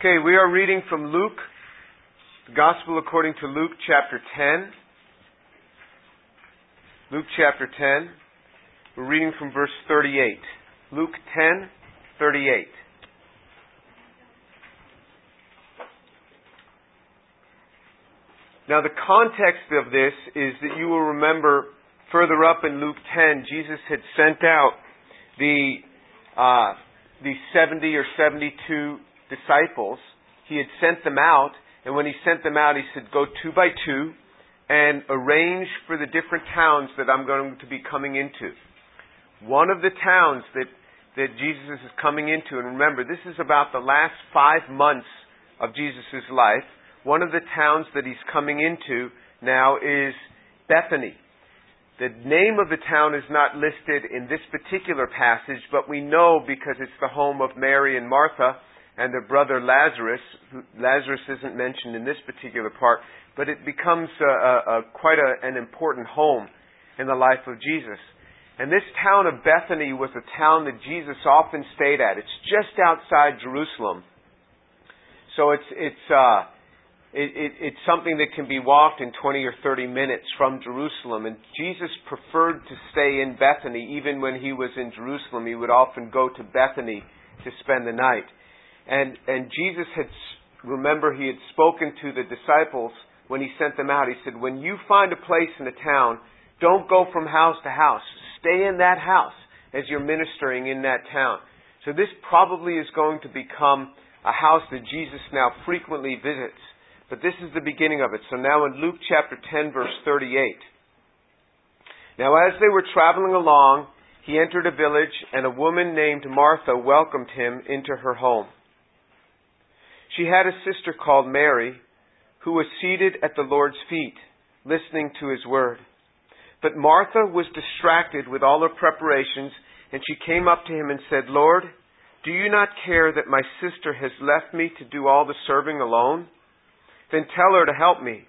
Okay, we are reading from Luke, the Gospel according to Luke chapter 10. Luke chapter 10. We're reading from verse 38. Luke 10, 38. Now, the context of this is that you will remember further up in Luke 10, Jesus had sent out the, uh, the 70 or 72 disciples, he had sent them out, and when he sent them out, he said, Go two by two and arrange for the different towns that I'm going to be coming into. One of the towns that, that Jesus is coming into, and remember, this is about the last five months of Jesus' life. One of the towns that he's coming into now is Bethany. The name of the town is not listed in this particular passage, but we know because it's the home of Mary and Martha and their brother Lazarus. Lazarus isn't mentioned in this particular part, but it becomes a, a, a quite an important home in the life of Jesus. And this town of Bethany was a town that Jesus often stayed at. It's just outside Jerusalem. So it's, it's, uh, it, it, it's something that can be walked in 20 or 30 minutes from Jerusalem. And Jesus preferred to stay in Bethany. Even when he was in Jerusalem, he would often go to Bethany to spend the night. And, and Jesus had, remember, he had spoken to the disciples when he sent them out. He said, When you find a place in a town, don't go from house to house. Stay in that house as you're ministering in that town. So this probably is going to become a house that Jesus now frequently visits. But this is the beginning of it. So now in Luke chapter 10 verse 38. Now as they were traveling along, he entered a village and a woman named Martha welcomed him into her home. She had a sister called Mary who was seated at the Lord's feet, listening to his word. But Martha was distracted with all her preparations, and she came up to him and said, Lord, do you not care that my sister has left me to do all the serving alone? Then tell her to help me.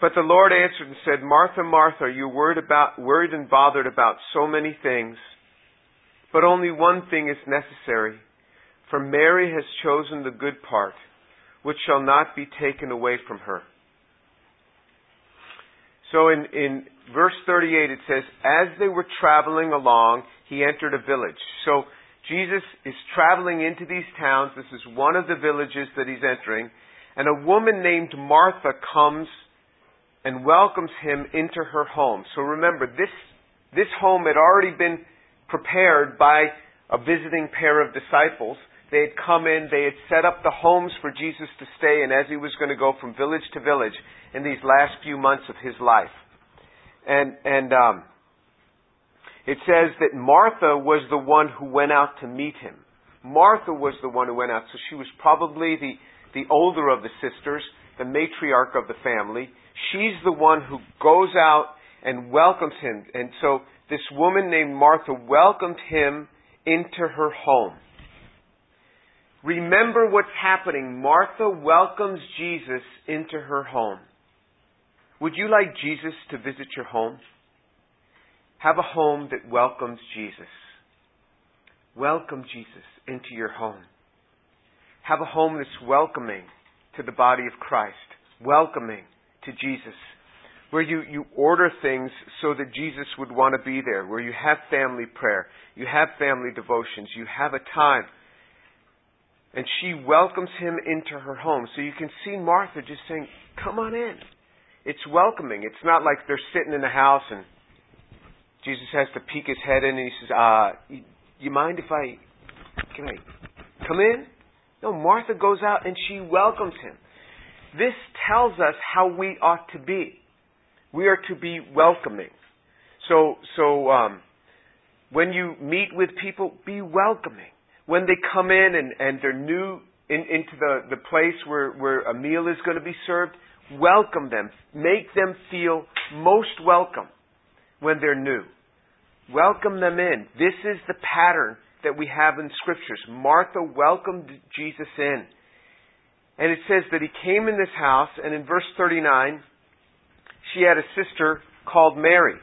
But the Lord answered and said, Martha, Martha, you're worried, about, worried and bothered about so many things, but only one thing is necessary. For Mary has chosen the good part, which shall not be taken away from her. So in, in verse 38 it says, As they were traveling along, he entered a village. So Jesus is traveling into these towns. This is one of the villages that he's entering. And a woman named Martha comes and welcomes him into her home. So remember, this, this home had already been prepared by a visiting pair of disciples. They had come in, they had set up the homes for Jesus to stay in as he was going to go from village to village in these last few months of his life. And, and um, it says that Martha was the one who went out to meet him. Martha was the one who went out, so she was probably the, the older of the sisters, the matriarch of the family. She's the one who goes out and welcomes him. And so this woman named Martha welcomed him into her home. Remember what's happening. Martha welcomes Jesus into her home. Would you like Jesus to visit your home? Have a home that welcomes Jesus. Welcome Jesus into your home. Have a home that's welcoming to the body of Christ, welcoming to Jesus, where you, you order things so that Jesus would want to be there, where you have family prayer, you have family devotions, you have a time and she welcomes him into her home. So you can see Martha just saying, Come on in. It's welcoming. It's not like they're sitting in the house and Jesus has to peek his head in and he says, uh, you, you mind if I, can I come in? No, Martha goes out and she welcomes him. This tells us how we ought to be. We are to be welcoming. So, so, um, when you meet with people, be welcoming when they come in and, and they're new in, into the, the place where, where a meal is going to be served, welcome them. Make them feel most welcome when they're new. Welcome them in. This is the pattern that we have in scriptures. Martha welcomed Jesus in. And it says that he came in this house, and in verse 39, she had a sister called Mary,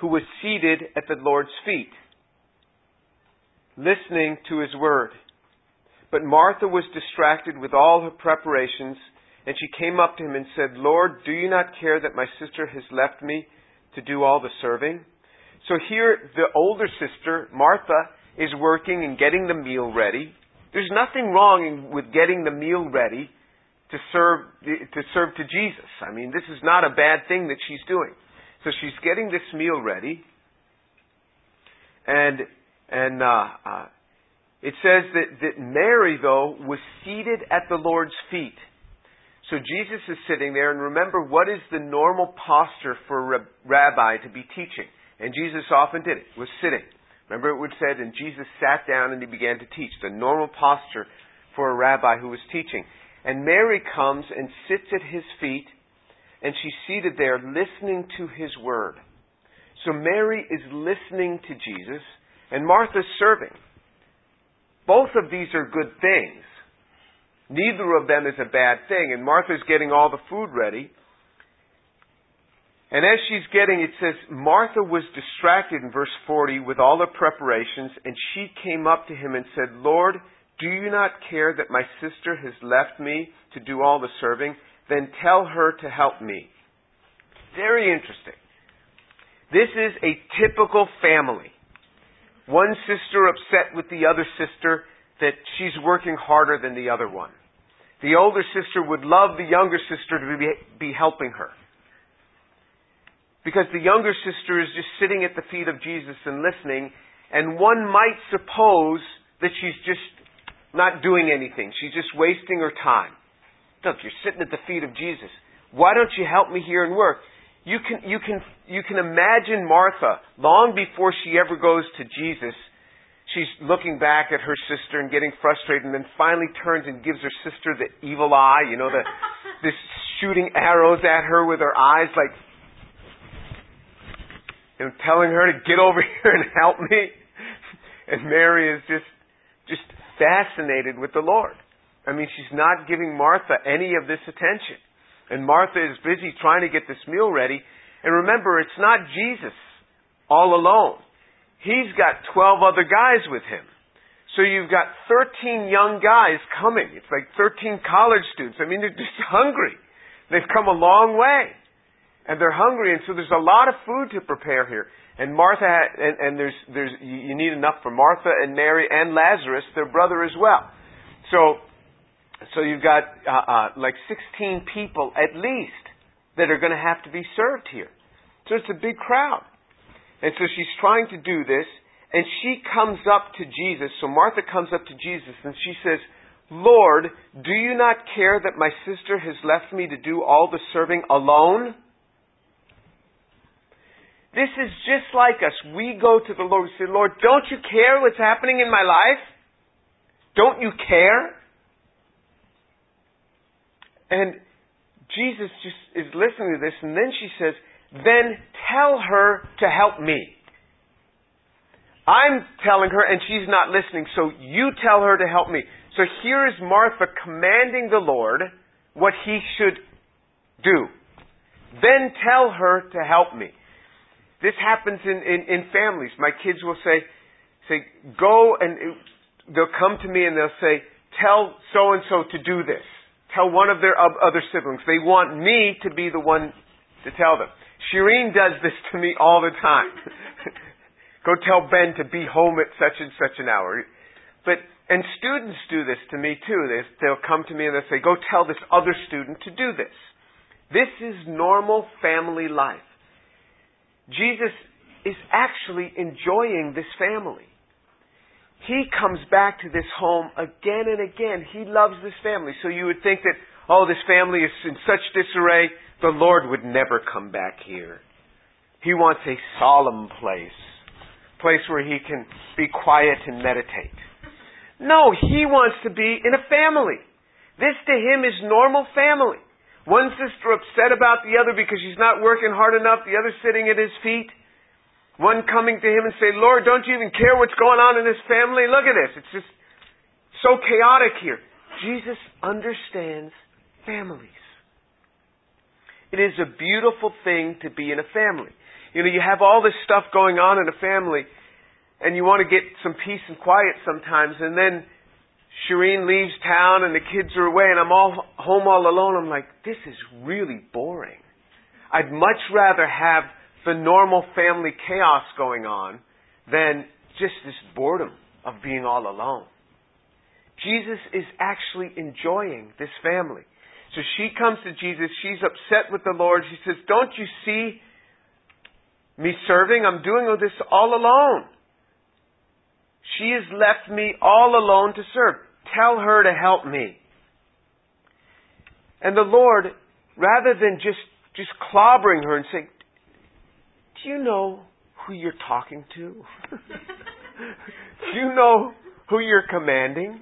who was seated at the Lord's feet listening to his word. But Martha was distracted with all her preparations, and she came up to him and said, Lord, do you not care that my sister has left me to do all the serving? So here, the older sister, Martha, is working and getting the meal ready. There's nothing wrong with getting the meal ready to serve to serve to Jesus. I mean, this is not a bad thing that she's doing. So she's getting this meal ready, and and uh, uh, it says that, that Mary, though, was seated at the Lord's feet. So Jesus is sitting there, and remember, what is the normal posture for a rabbi to be teaching? And Jesus often did it, was sitting. Remember it would said, and Jesus sat down and he began to teach. The normal posture for a rabbi who was teaching. And Mary comes and sits at his feet, and she's seated there listening to his word. So Mary is listening to Jesus, and Martha's serving. Both of these are good things. Neither of them is a bad thing. And Martha's getting all the food ready. And as she's getting, it says, Martha was distracted in verse 40 with all the preparations, and she came up to him and said, Lord, do you not care that my sister has left me to do all the serving? Then tell her to help me. Very interesting. This is a typical family one sister upset with the other sister that she's working harder than the other one. The older sister would love the younger sister to be, be helping her. Because the younger sister is just sitting at the feet of Jesus and listening, and one might suppose that she's just not doing anything. She's just wasting her time. Look, you're sitting at the feet of Jesus. Why don't you help me here and work? You can, you can, you can imagine Martha, long before she ever goes to Jesus, she's looking back at her sister and getting frustrated and then finally turns and gives her sister the evil eye, you know, the, this shooting arrows at her with her eyes like, you know, telling her to get over here and help me. And Mary is just, just fascinated with the Lord. I mean, she's not giving Martha any of this attention. And Martha is busy trying to get this meal ready. And remember, it's not Jesus all alone. He's got 12 other guys with him. So you've got 13 young guys coming. It's like 13 college students. I mean, they're just hungry. They've come a long way. And they're hungry, and so there's a lot of food to prepare here. And Martha, had, and, and there's, there's, you need enough for Martha and Mary and Lazarus, their brother as well. So so you've got uh, uh, like 16 people at least that are going to have to be served here. So it's a big crowd. And so she's trying to do this, and she comes up to Jesus. So Martha comes up to Jesus, and she says, Lord, do you not care that my sister has left me to do all the serving alone? This is just like us. We go to the Lord and say, Lord, don't you care what's happening in my life? Don't you care? And Jesus just is listening to this, and then she says, Then tell her to help me. I'm telling her, and she's not listening, so you tell her to help me. So here is Martha commanding the Lord what he should do. Then tell her to help me. This happens in, in, in families. My kids will say, say, go and they'll come to me and they'll say, tell so and so to do this tell one of their other siblings. They want me to be the one to tell them. Shireen does this to me all the time. Go tell Ben to be home at such and such an hour. But and students do this to me too. They, they'll come to me and they'll say, "Go tell this other student to do this." This is normal family life. Jesus is actually enjoying this family. He comes back to this home again and again. He loves this family. So you would think that, oh, this family is in such disarray, the Lord would never come back here. He wants a solemn place, place where he can be quiet and meditate. No, he wants to be in a family. This to him is normal family. One sister upset about the other because she's not working hard enough, the other sitting at his feet. One coming to him and say, Lord, don't you even care what's going on in this family? Look at this. It's just so chaotic here. Jesus understands families. It is a beautiful thing to be in a family. You know, you have all this stuff going on in a family, and you want to get some peace and quiet sometimes, and then Shireen leaves town and the kids are away and I'm all home all alone. I'm like, this is really boring. I'd much rather have the normal family chaos going on than just this boredom of being all alone. Jesus is actually enjoying this family. So she comes to Jesus. She's upset with the Lord. She says, Don't you see me serving? I'm doing all this all alone. She has left me all alone to serve. Tell her to help me. And the Lord, rather than just, just clobbering her and saying, Do you know who you're talking to? Do you know who you're commanding?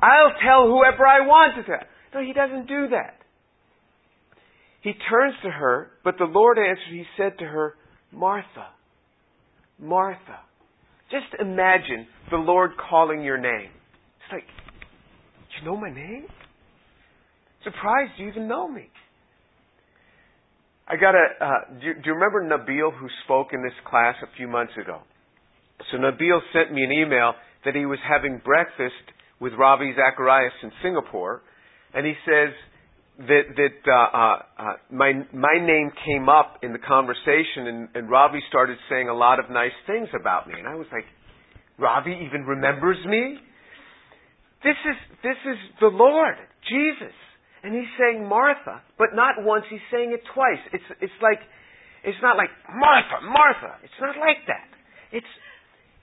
I'll tell whoever I want to tell. No, he doesn't do that. He turns to her, but the Lord answered, He said to her, Martha, Martha. Just imagine the Lord calling your name. It's like, Do you know my name? Surprised you even know me. I got a. Uh, do, you, do you remember Nabil who spoke in this class a few months ago? So Nabil sent me an email that he was having breakfast with Ravi Zacharias in Singapore, and he says that that uh, uh, uh, my my name came up in the conversation, and, and Ravi started saying a lot of nice things about me, and I was like, Ravi even remembers me. This is this is the Lord Jesus. And he's saying Martha, but not once, he's saying it twice. It's, it's like, it's not like, Martha, Martha. It's not like that. It's,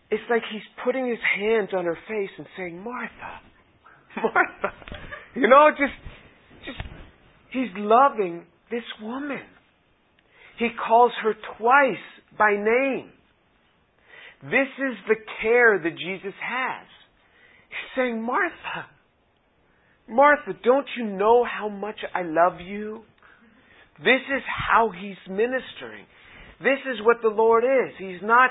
it's like he's putting his hands on her face and saying, Martha, Martha. You know, just, just, he's loving this woman. He calls her twice by name. This is the care that Jesus has. He's saying, Martha, Martha, don't you know how much I love you? This is how he's ministering. This is what the Lord is. He's not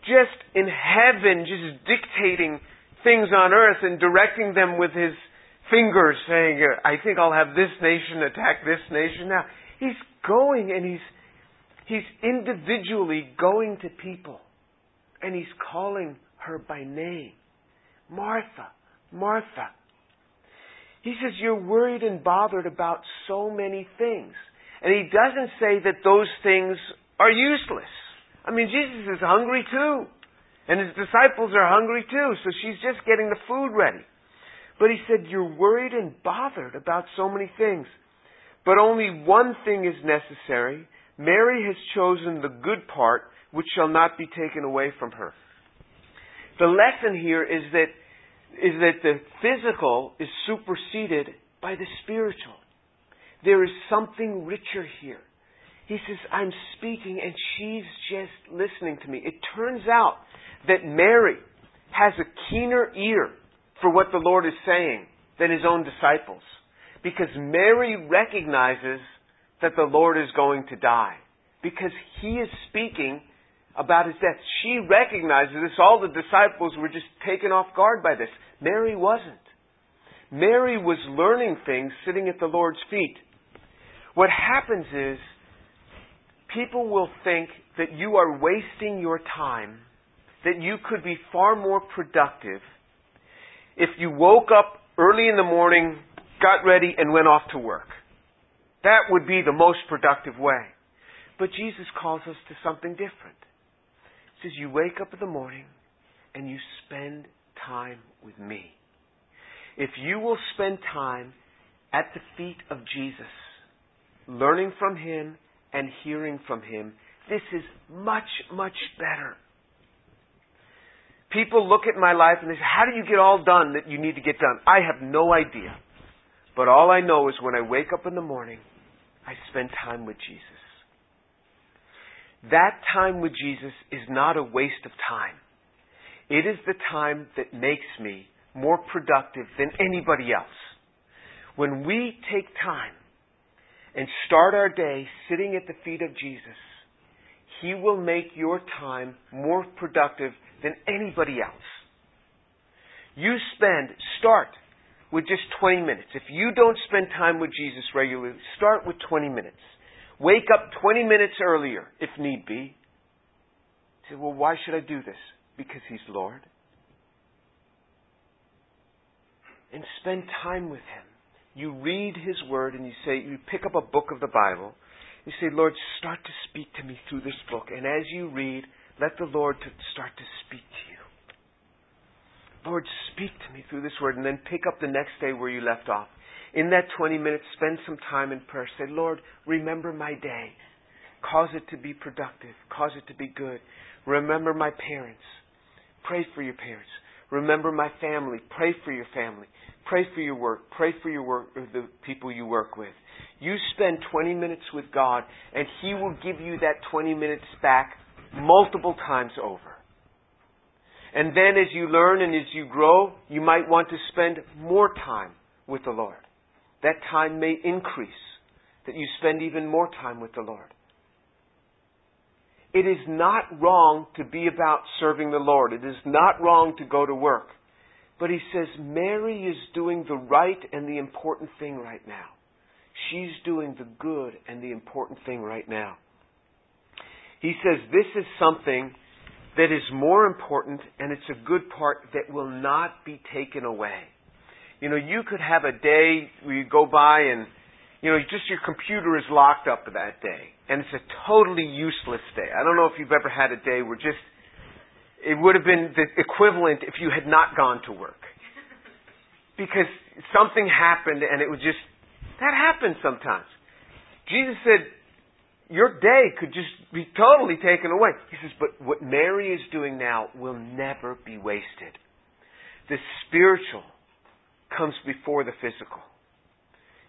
just in heaven, just dictating things on earth and directing them with his fingers, saying, I think I'll have this nation attack this nation now. He's going and he's, he's individually going to people and he's calling her by name. Martha, Martha. He says, You're worried and bothered about so many things. And he doesn't say that those things are useless. I mean, Jesus is hungry too. And his disciples are hungry too. So she's just getting the food ready. But he said, You're worried and bothered about so many things. But only one thing is necessary. Mary has chosen the good part, which shall not be taken away from her. The lesson here is that is that the physical is superseded by the spiritual. There is something richer here. He says, I'm speaking and she's just listening to me. It turns out that Mary has a keener ear for what the Lord is saying than his own disciples. Because Mary recognizes that the Lord is going to die. Because he is speaking about his death. She recognizes this. All the disciples were just taken off guard by this. Mary wasn't. Mary was learning things sitting at the Lord's feet. What happens is, people will think that you are wasting your time, that you could be far more productive if you woke up early in the morning, got ready, and went off to work. That would be the most productive way. But Jesus calls us to something different says you wake up in the morning and you spend time with me. If you will spend time at the feet of Jesus, learning from him and hearing from him, this is much, much better. People look at my life and they say, How do you get all done that you need to get done? I have no idea. But all I know is when I wake up in the morning, I spend time with Jesus. That time with Jesus is not a waste of time. It is the time that makes me more productive than anybody else. When we take time and start our day sitting at the feet of Jesus, He will make your time more productive than anybody else. You spend, start with just 20 minutes. If you don't spend time with Jesus regularly, start with 20 minutes. Wake up 20 minutes earlier if need be. Say, well, why should I do this? Because He's Lord. and spend time with Him. You read His Word and you say, you pick up a book of the Bible. You say, Lord, start to speak to me through this book. And as you read, let the Lord to start to speak to you. Lord, speak to me through this word, and then pick up the next day where you left off. In that 20 minutes, spend some time in prayer. Say, Lord, remember my day. Cause it to be productive. Cause it to be good. Remember my parents. Pray for your parents. Remember my family. Pray for your family. Pray for your work. Pray for your work, or the people you work with. You spend 20 minutes with God, and He will give you that 20 minutes back multiple times over. And then as you learn and as you grow, you might want to spend more time with the Lord. That time may increase, that you spend even more time with the Lord. It is not wrong to be about serving the Lord. It is not wrong to go to work. But he says Mary is doing the right and the important thing right now. She's doing the good and the important thing right now. He says this is something that is more important and it's a good part that will not be taken away. You know, you could have a day where you go by and, you know, just your computer is locked up that day and it's a totally useless day. I don't know if you've ever had a day where just, it would have been the equivalent if you had not gone to work. Because something happened and it was just, that happens sometimes. Jesus said, your day could just be totally taken away. He says, but what Mary is doing now will never be wasted. The spiritual comes before the physical.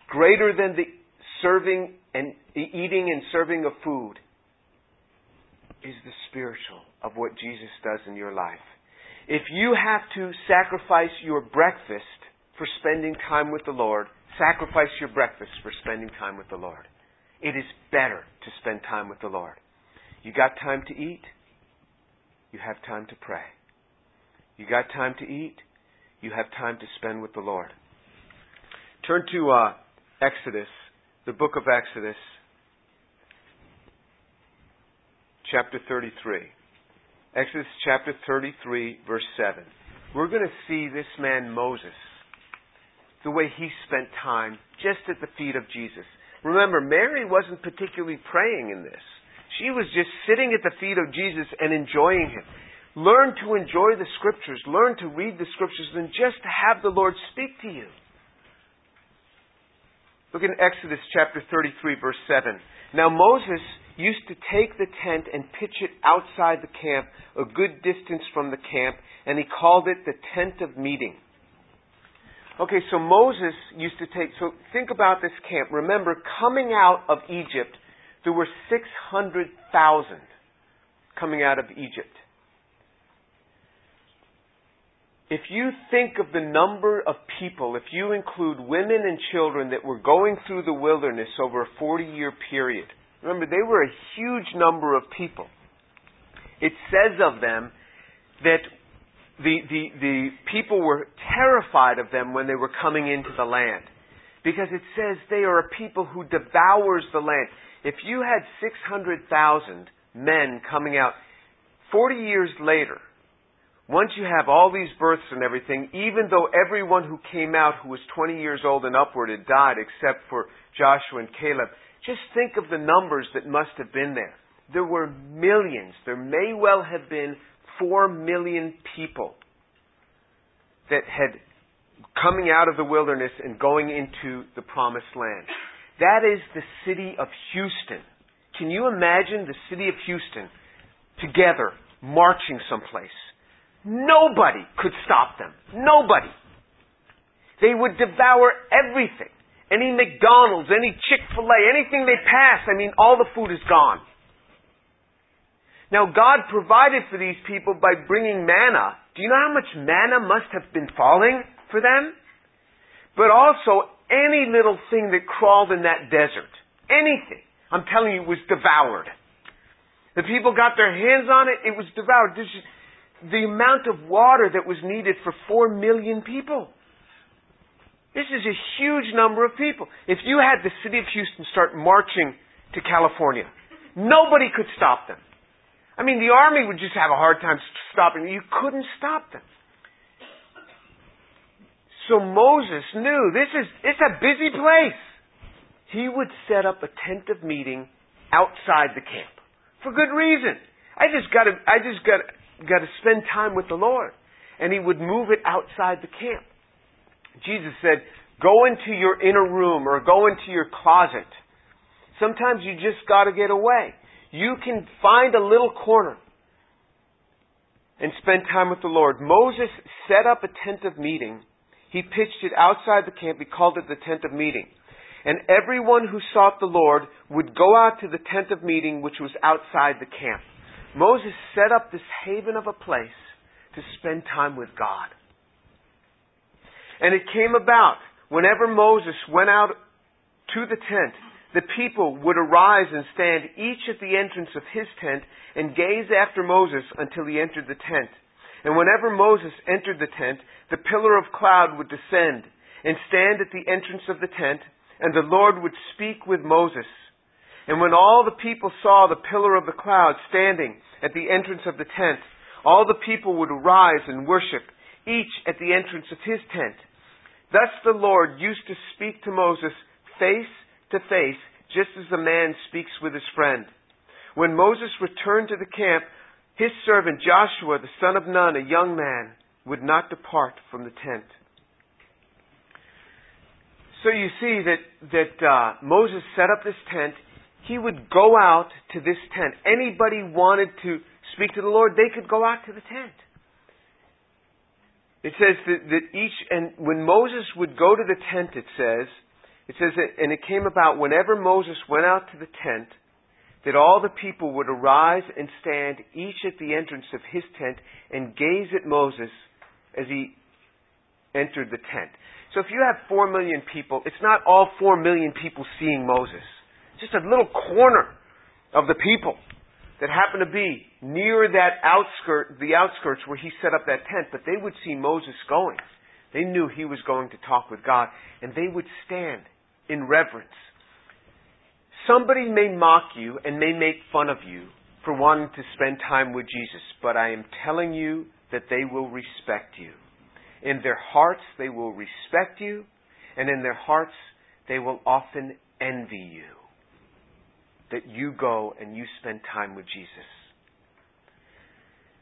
Greater than the serving and eating and serving of food is the spiritual of what Jesus does in your life. If you have to sacrifice your breakfast for spending time with the Lord, sacrifice your breakfast for spending time with the Lord. It is better to spend time with the Lord. You got time to eat? You have time to pray. You got time to eat? You have time to spend with the Lord. Turn to uh, Exodus, the book of Exodus, chapter 33. Exodus chapter 33, verse 7. We're going to see this man Moses, the way he spent time just at the feet of Jesus. Remember, Mary wasn't particularly praying in this. She was just sitting at the feet of Jesus and enjoying him. Learn to enjoy the scriptures. Learn to read the scriptures and just have the Lord speak to you. Look in Exodus chapter 33 verse 7. Now Moses used to take the tent and pitch it outside the camp, a good distance from the camp, and he called it the tent of meeting. Okay, so Moses used to take, so think about this camp. Remember, coming out of Egypt, there were 600,000 coming out of Egypt. If you think of the number of people, if you include women and children that were going through the wilderness over a 40 year period, remember they were a huge number of people. It says of them that the, the, the people were terrified of them when they were coming into the land. Because it says they are a people who devours the land. If you had 600,000 men coming out 40 years later, once you have all these births and everything, even though everyone who came out who was 20 years old and upward had died except for Joshua and Caleb, just think of the numbers that must have been there. There were millions. There may well have been four million people that had coming out of the wilderness and going into the promised land. That is the city of Houston. Can you imagine the city of Houston together marching someplace? Nobody could stop them. Nobody. They would devour everything. Any McDonald's, any Chick-fil-A, anything they pass, I mean, all the food is gone. Now, God provided for these people by bringing manna. Do you know how much manna must have been falling for them? But also, any little thing that crawled in that desert, anything, I'm telling you, was devoured. The people got their hands on it, it was devoured. This is the amount of water that was needed for four million people. This is a huge number of people. If you had the city of Houston start marching to California, nobody could stop them. I mean, the army would just have a hard time stopping. You couldn't stop them. So Moses knew this is, it's a busy place. He would set up a tent of meeting outside the camp. For good reason. I just gotta, I just gotta, gotta spend time with the Lord. And he would move it outside the camp. Jesus said, go into your inner room or go into your closet. Sometimes you just gotta get away. You can find a little corner and spend time with the Lord. Moses set up a tent of meeting. He pitched it outside the camp. He called it the tent of meeting. And everyone who sought the Lord would go out to the tent of meeting, which was outside the camp. Moses set up this haven of a place to spend time with God. And it came about whenever Moses went out to the tent, the people would arise and stand each at the entrance of his tent and gaze after Moses until he entered the tent. And whenever Moses entered the tent, the pillar of cloud would descend and stand at the entrance of the tent, and the Lord would speak with Moses. And when all the people saw the pillar of the cloud standing at the entrance of the tent, all the people would arise and worship, each at the entrance of his tent. Thus the Lord used to speak to Moses face to face, just as a man speaks with his friend. When Moses returned to the camp, his servant Joshua, the son of Nun, a young man, would not depart from the tent. So you see that, that uh, Moses set up this tent. He would go out to this tent. Anybody wanted to speak to the Lord, they could go out to the tent. It says that, that each, and when Moses would go to the tent, it says, it says that, and it came about whenever Moses went out to the tent, that all the people would arise and stand each at the entrance of his tent and gaze at Moses as he entered the tent. So if you have four million people, it's not all four million people seeing Moses. Just a little corner of the people that happened to be near that outskirt, the outskirts where he set up that tent, but they would see Moses going. They knew he was going to talk with God, and they would stand in reverence. Somebody may mock you and may make fun of you for wanting to spend time with Jesus, but I am telling you that they will respect you. In their hearts, they will respect you, and in their hearts, they will often envy you that you go and you spend time with Jesus.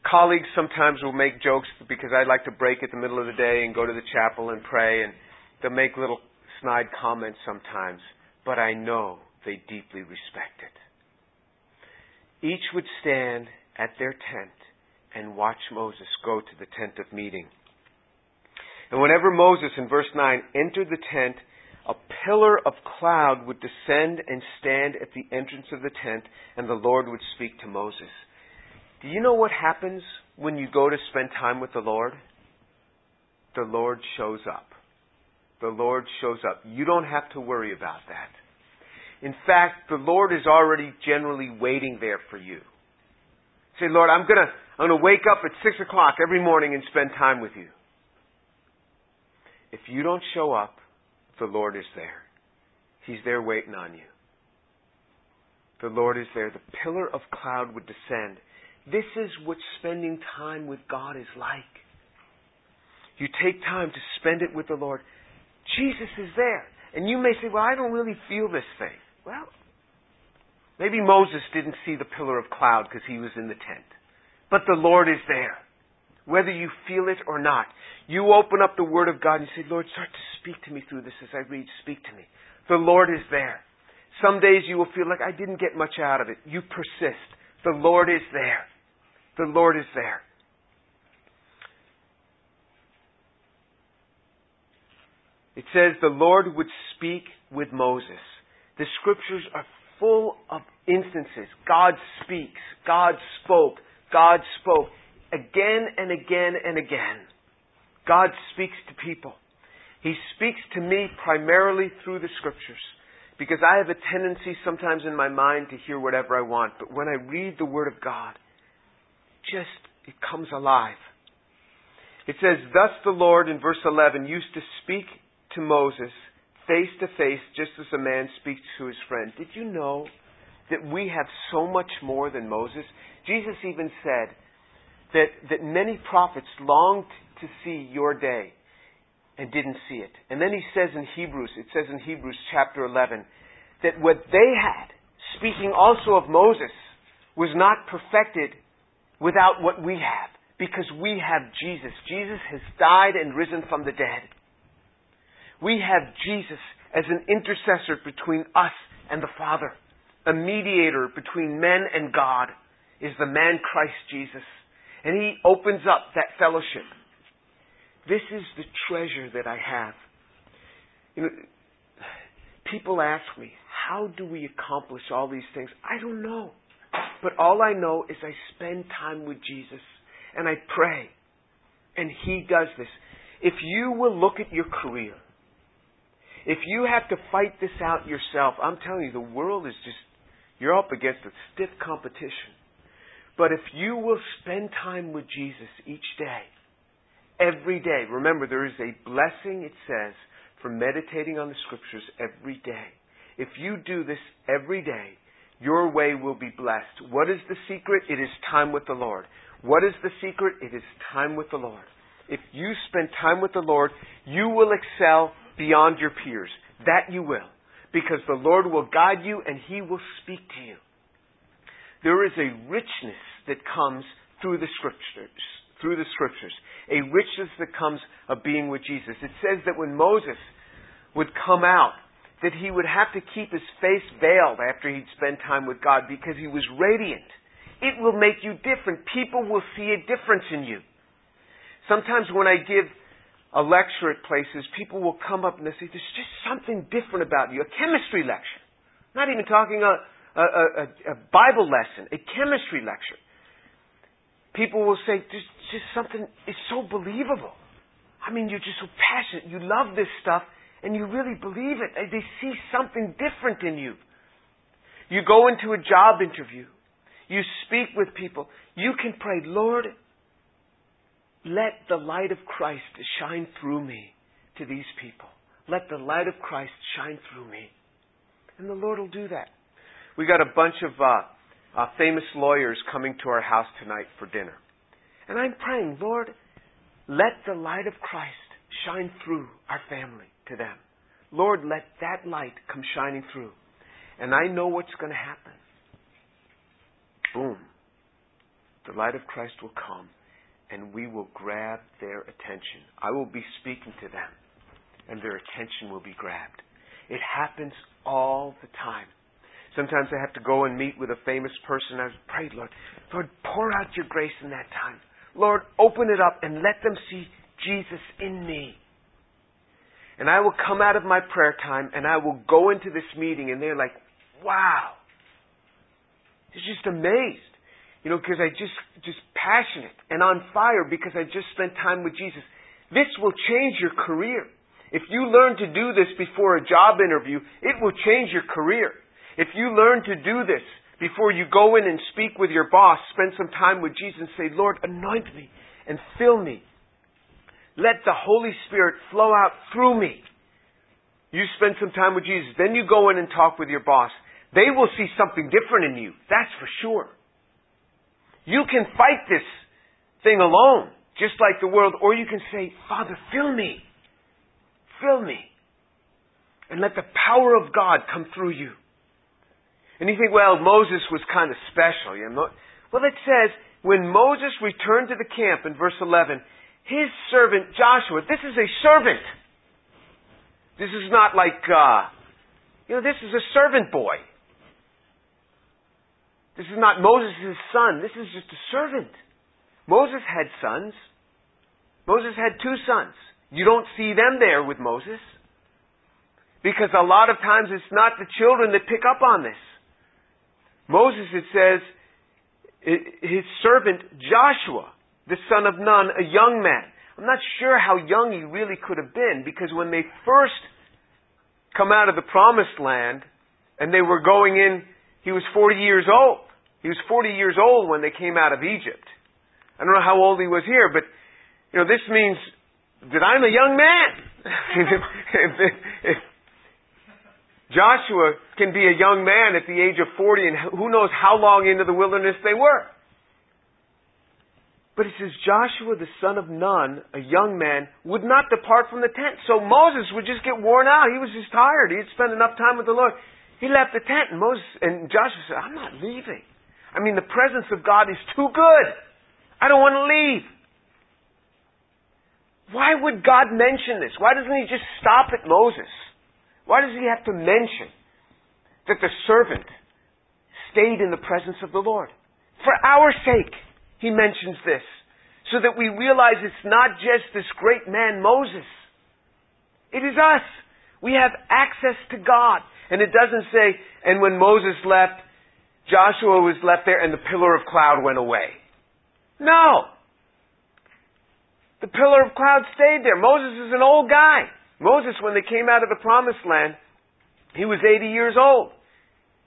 Colleagues sometimes will make jokes because I like to break at the middle of the day and go to the chapel and pray, and they'll make little snide comments sometimes, but I know they deeply respect it. Each would stand at their tent and watch Moses go to the tent of meeting. And whenever Moses, in verse 9, entered the tent, a pillar of cloud would descend and stand at the entrance of the tent, and the Lord would speak to Moses. Do you know what happens when you go to spend time with the Lord? The Lord shows up. The Lord shows up. You don't have to worry about that. In fact, the Lord is already generally waiting there for you. Say, Lord, I'm gonna, I'm gonna wake up at six o'clock every morning and spend time with you. If you don't show up, the Lord is there. He's there waiting on you. The Lord is there. The pillar of cloud would descend. This is what spending time with God is like. You take time to spend it with the Lord. Jesus is there. And you may say, well, I don't really feel this thing. Well, maybe Moses didn't see the pillar of cloud because he was in the tent. But the Lord is there. Whether you feel it or not. You open up the Word of God and you say, Lord, start to speak to me through this as I read. Speak to me. The Lord is there. Some days you will feel like I didn't get much out of it. You persist. The Lord is there. The Lord is there. It says the Lord would speak with Moses. The scriptures are full of instances. God speaks. God spoke. God spoke. Again and again and again. God speaks to people. He speaks to me primarily through the scriptures. Because I have a tendency sometimes in my mind to hear whatever I want. But when I read the Word of God, just, it comes alive. It says, Thus the Lord, in verse 11, used to speak to Moses face to face, just as a man speaks to his friend. Did you know that we have so much more than Moses? Jesus even said that, that many prophets longed to see your day. and didn't see it. And then he says in Hebrews, it says in Hebrews chapter 11, that what they had, speaking also of Moses, was not perfected without what we have, because we have Jesus. Jesus has died and risen from the dead. We have Jesus as an intercessor between us and the Father. A mediator between men and God is the man Christ Jesus. And he opens up that fellowship. This is the treasure that I have. You know, people ask me, how do we accomplish all these things? I don't know. But all I know is I spend time with Jesus and I pray. And He does this. If you will look at your career, if you have to fight this out yourself, I'm telling you, the world is just, you're up against a stiff competition. But if you will spend time with Jesus each day, every day, remember there is a blessing, it says, for meditating on the scriptures every day. If you do this every day, your way will be blessed. What is the secret? It is time with the Lord. What is the secret? It is time with the Lord. If you spend time with the Lord, you will excel beyond your peers. That you will. Because the Lord will guide you and He will speak to you. There is a richness that comes through the scriptures, through the scriptures. A richness that comes of being with Jesus. It says that when Moses would come out, that he would have to keep his face veiled after he'd spent time with God because he was radiant. It will make you different. People will see a difference in you. Sometimes when I give a lecture at places, people will come up and they say, There's just something different about you. A chemistry lecture. Not even talking a, a, a, a Bible lesson, a chemistry lecture. People will say, There's just something, it's so believable. I mean, you're just so passionate. You love this stuff and you really believe it. They see something different in you. You go into a job interview. You speak with people. You can pray, Lord, let the light of Christ shine through me to these people. Let the light of Christ shine through me. And the Lord will do that. We got a bunch of uh, uh, famous lawyers coming to our house tonight for dinner. And I'm praying, Lord, let the light of Christ shine through our family to them. Lord, let that light come shining through. And I know what's going to happen. Boom. The light of Christ will come and we will grab their attention. I will be speaking to them, and their attention will be grabbed. It happens all the time. Sometimes I have to go and meet with a famous person. I've prayed, Lord, Lord, pour out your grace in that time. Lord, open it up and let them see Jesus in me. And I will come out of my prayer time and I will go into this meeting and they're like, wow. They're just amazed. You know, because I just, just passionate and on fire because I just spent time with Jesus. This will change your career. If you learn to do this before a job interview, it will change your career. If you learn to do this before you go in and speak with your boss, spend some time with Jesus and say, Lord, anoint me and fill me. Let the Holy Spirit flow out through me. You spend some time with Jesus. Then you go in and talk with your boss. They will see something different in you. That's for sure. You can fight this thing alone, just like the world, or you can say, Father, fill me. Fill me. And let the power of God come through you. And you think, well, Moses was kind of special. You know? Well, it says, when Moses returned to the camp in verse 11, his servant Joshua, this is a servant. This is not like, uh, you know, this is a servant boy. This is not Moses' son. This is just a servant. Moses had sons. Moses had two sons. You don't see them there with Moses. Because a lot of times it's not the children that pick up on this. Moses, it says, his servant Joshua, the son of Nun, a young man. I'm not sure how young he really could have been because when they first come out of the promised land and they were going in he was 40 years old. He was 40 years old when they came out of Egypt. I don't know how old he was here, but you know, this means that I'm a young man. if, if Joshua can be a young man at the age of 40 and who knows how long into the wilderness they were. But it says Joshua the son of Nun, a young man, would not depart from the tent. So Moses would just get worn out. He was just tired. He had spent enough time with the Lord. He left the tent and Moses and Joshua said, I'm not leaving. I mean the presence of God is too good. I don't want to leave. Why would God mention this? Why doesn't he just stop at Moses? Why does he have to mention that the servant stayed in the presence of the Lord? For our sake. He mentions this so that we realize it's not just this great man Moses. It is us. We have access to God. And it doesn't say, and when Moses left, Joshua was left there and the pillar of cloud went away. No. The pillar of cloud stayed there. Moses is an old guy. Moses, when they came out of the promised land, he was 80 years old.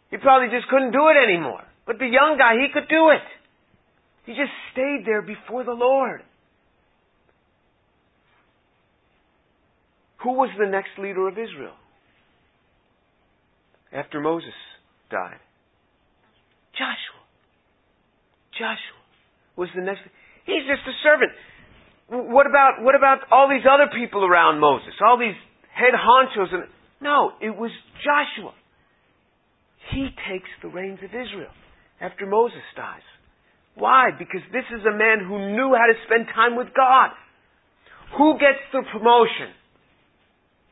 He probably just couldn't do it anymore. But the young guy, he could do it. He just stayed there before the Lord. Who was the next leader of Israel? After Moses died. Joshua. Joshua was the next. He's just a servant. What about what about all these other people around Moses? All these head honchos and no, it was Joshua. He takes the reins of Israel after Moses dies. Why? Because this is a man who knew how to spend time with God. Who gets the promotion?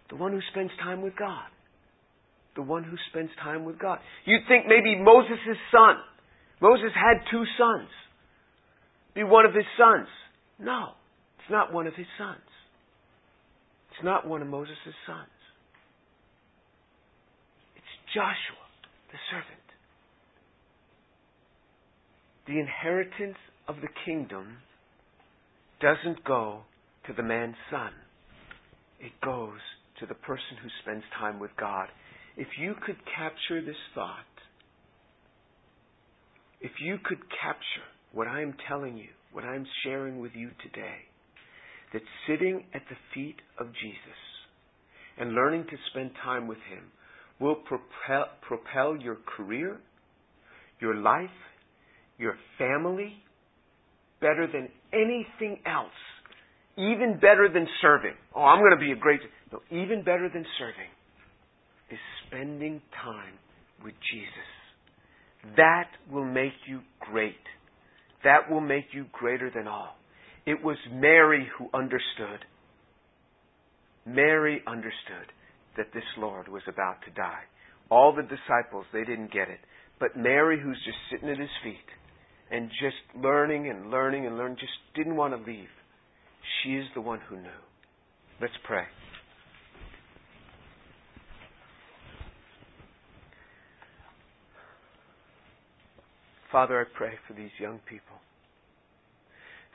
The one who spends time with God. The one who spends time with God. You'd think maybe Moses' son. Moses had two sons. Be one of his sons. No, it's not one of his sons. It's not one of Moses' sons. It's Joshua, the servant the inheritance of the kingdom doesn't go to the man's son. It goes to the person who spends time with God. If you could capture this thought, if you could capture what I am telling you, what I am sharing with you today, that sitting at the feet of Jesus and learning to spend time with Him will propel, propel your career, your life, your family better than anything else. Even better than serving. Oh, I'm going to be a great. No, even better than serving is spending time with Jesus. That will make you great. That will make you greater than all. It was Mary who understood. Mary understood that this Lord was about to die. All the disciples, they didn't get it. But Mary, who's just sitting at his feet, and just learning and learning and learning, just didn't want to leave. She is the one who knew. Let's pray. Father, I pray for these young people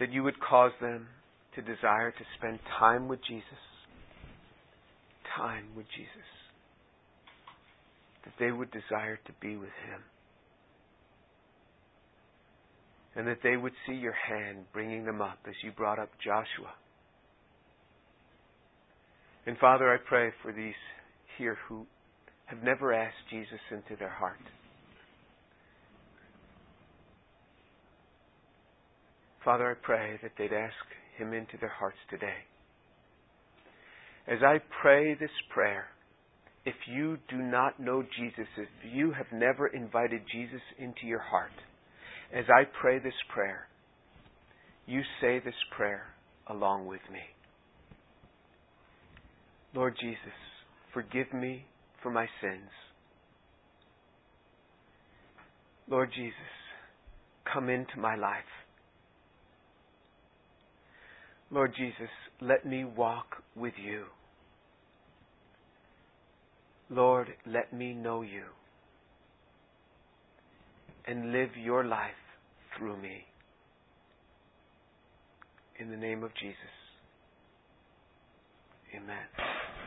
that you would cause them to desire to spend time with Jesus. Time with Jesus. That they would desire to be with Him and that they would see your hand bringing them up as you brought up Joshua. And Father, I pray for these here who have never asked Jesus into their heart. Father, I pray that they'd ask him into their hearts today. As I pray this prayer, if you do not know Jesus, if you have never invited Jesus into your heart, as I pray this prayer, you say this prayer along with me. Lord Jesus, forgive me for my sins. Lord Jesus, come into my life. Lord Jesus, let me walk with you. Lord, let me know you and live your life through me. In the name of Jesus. Amen.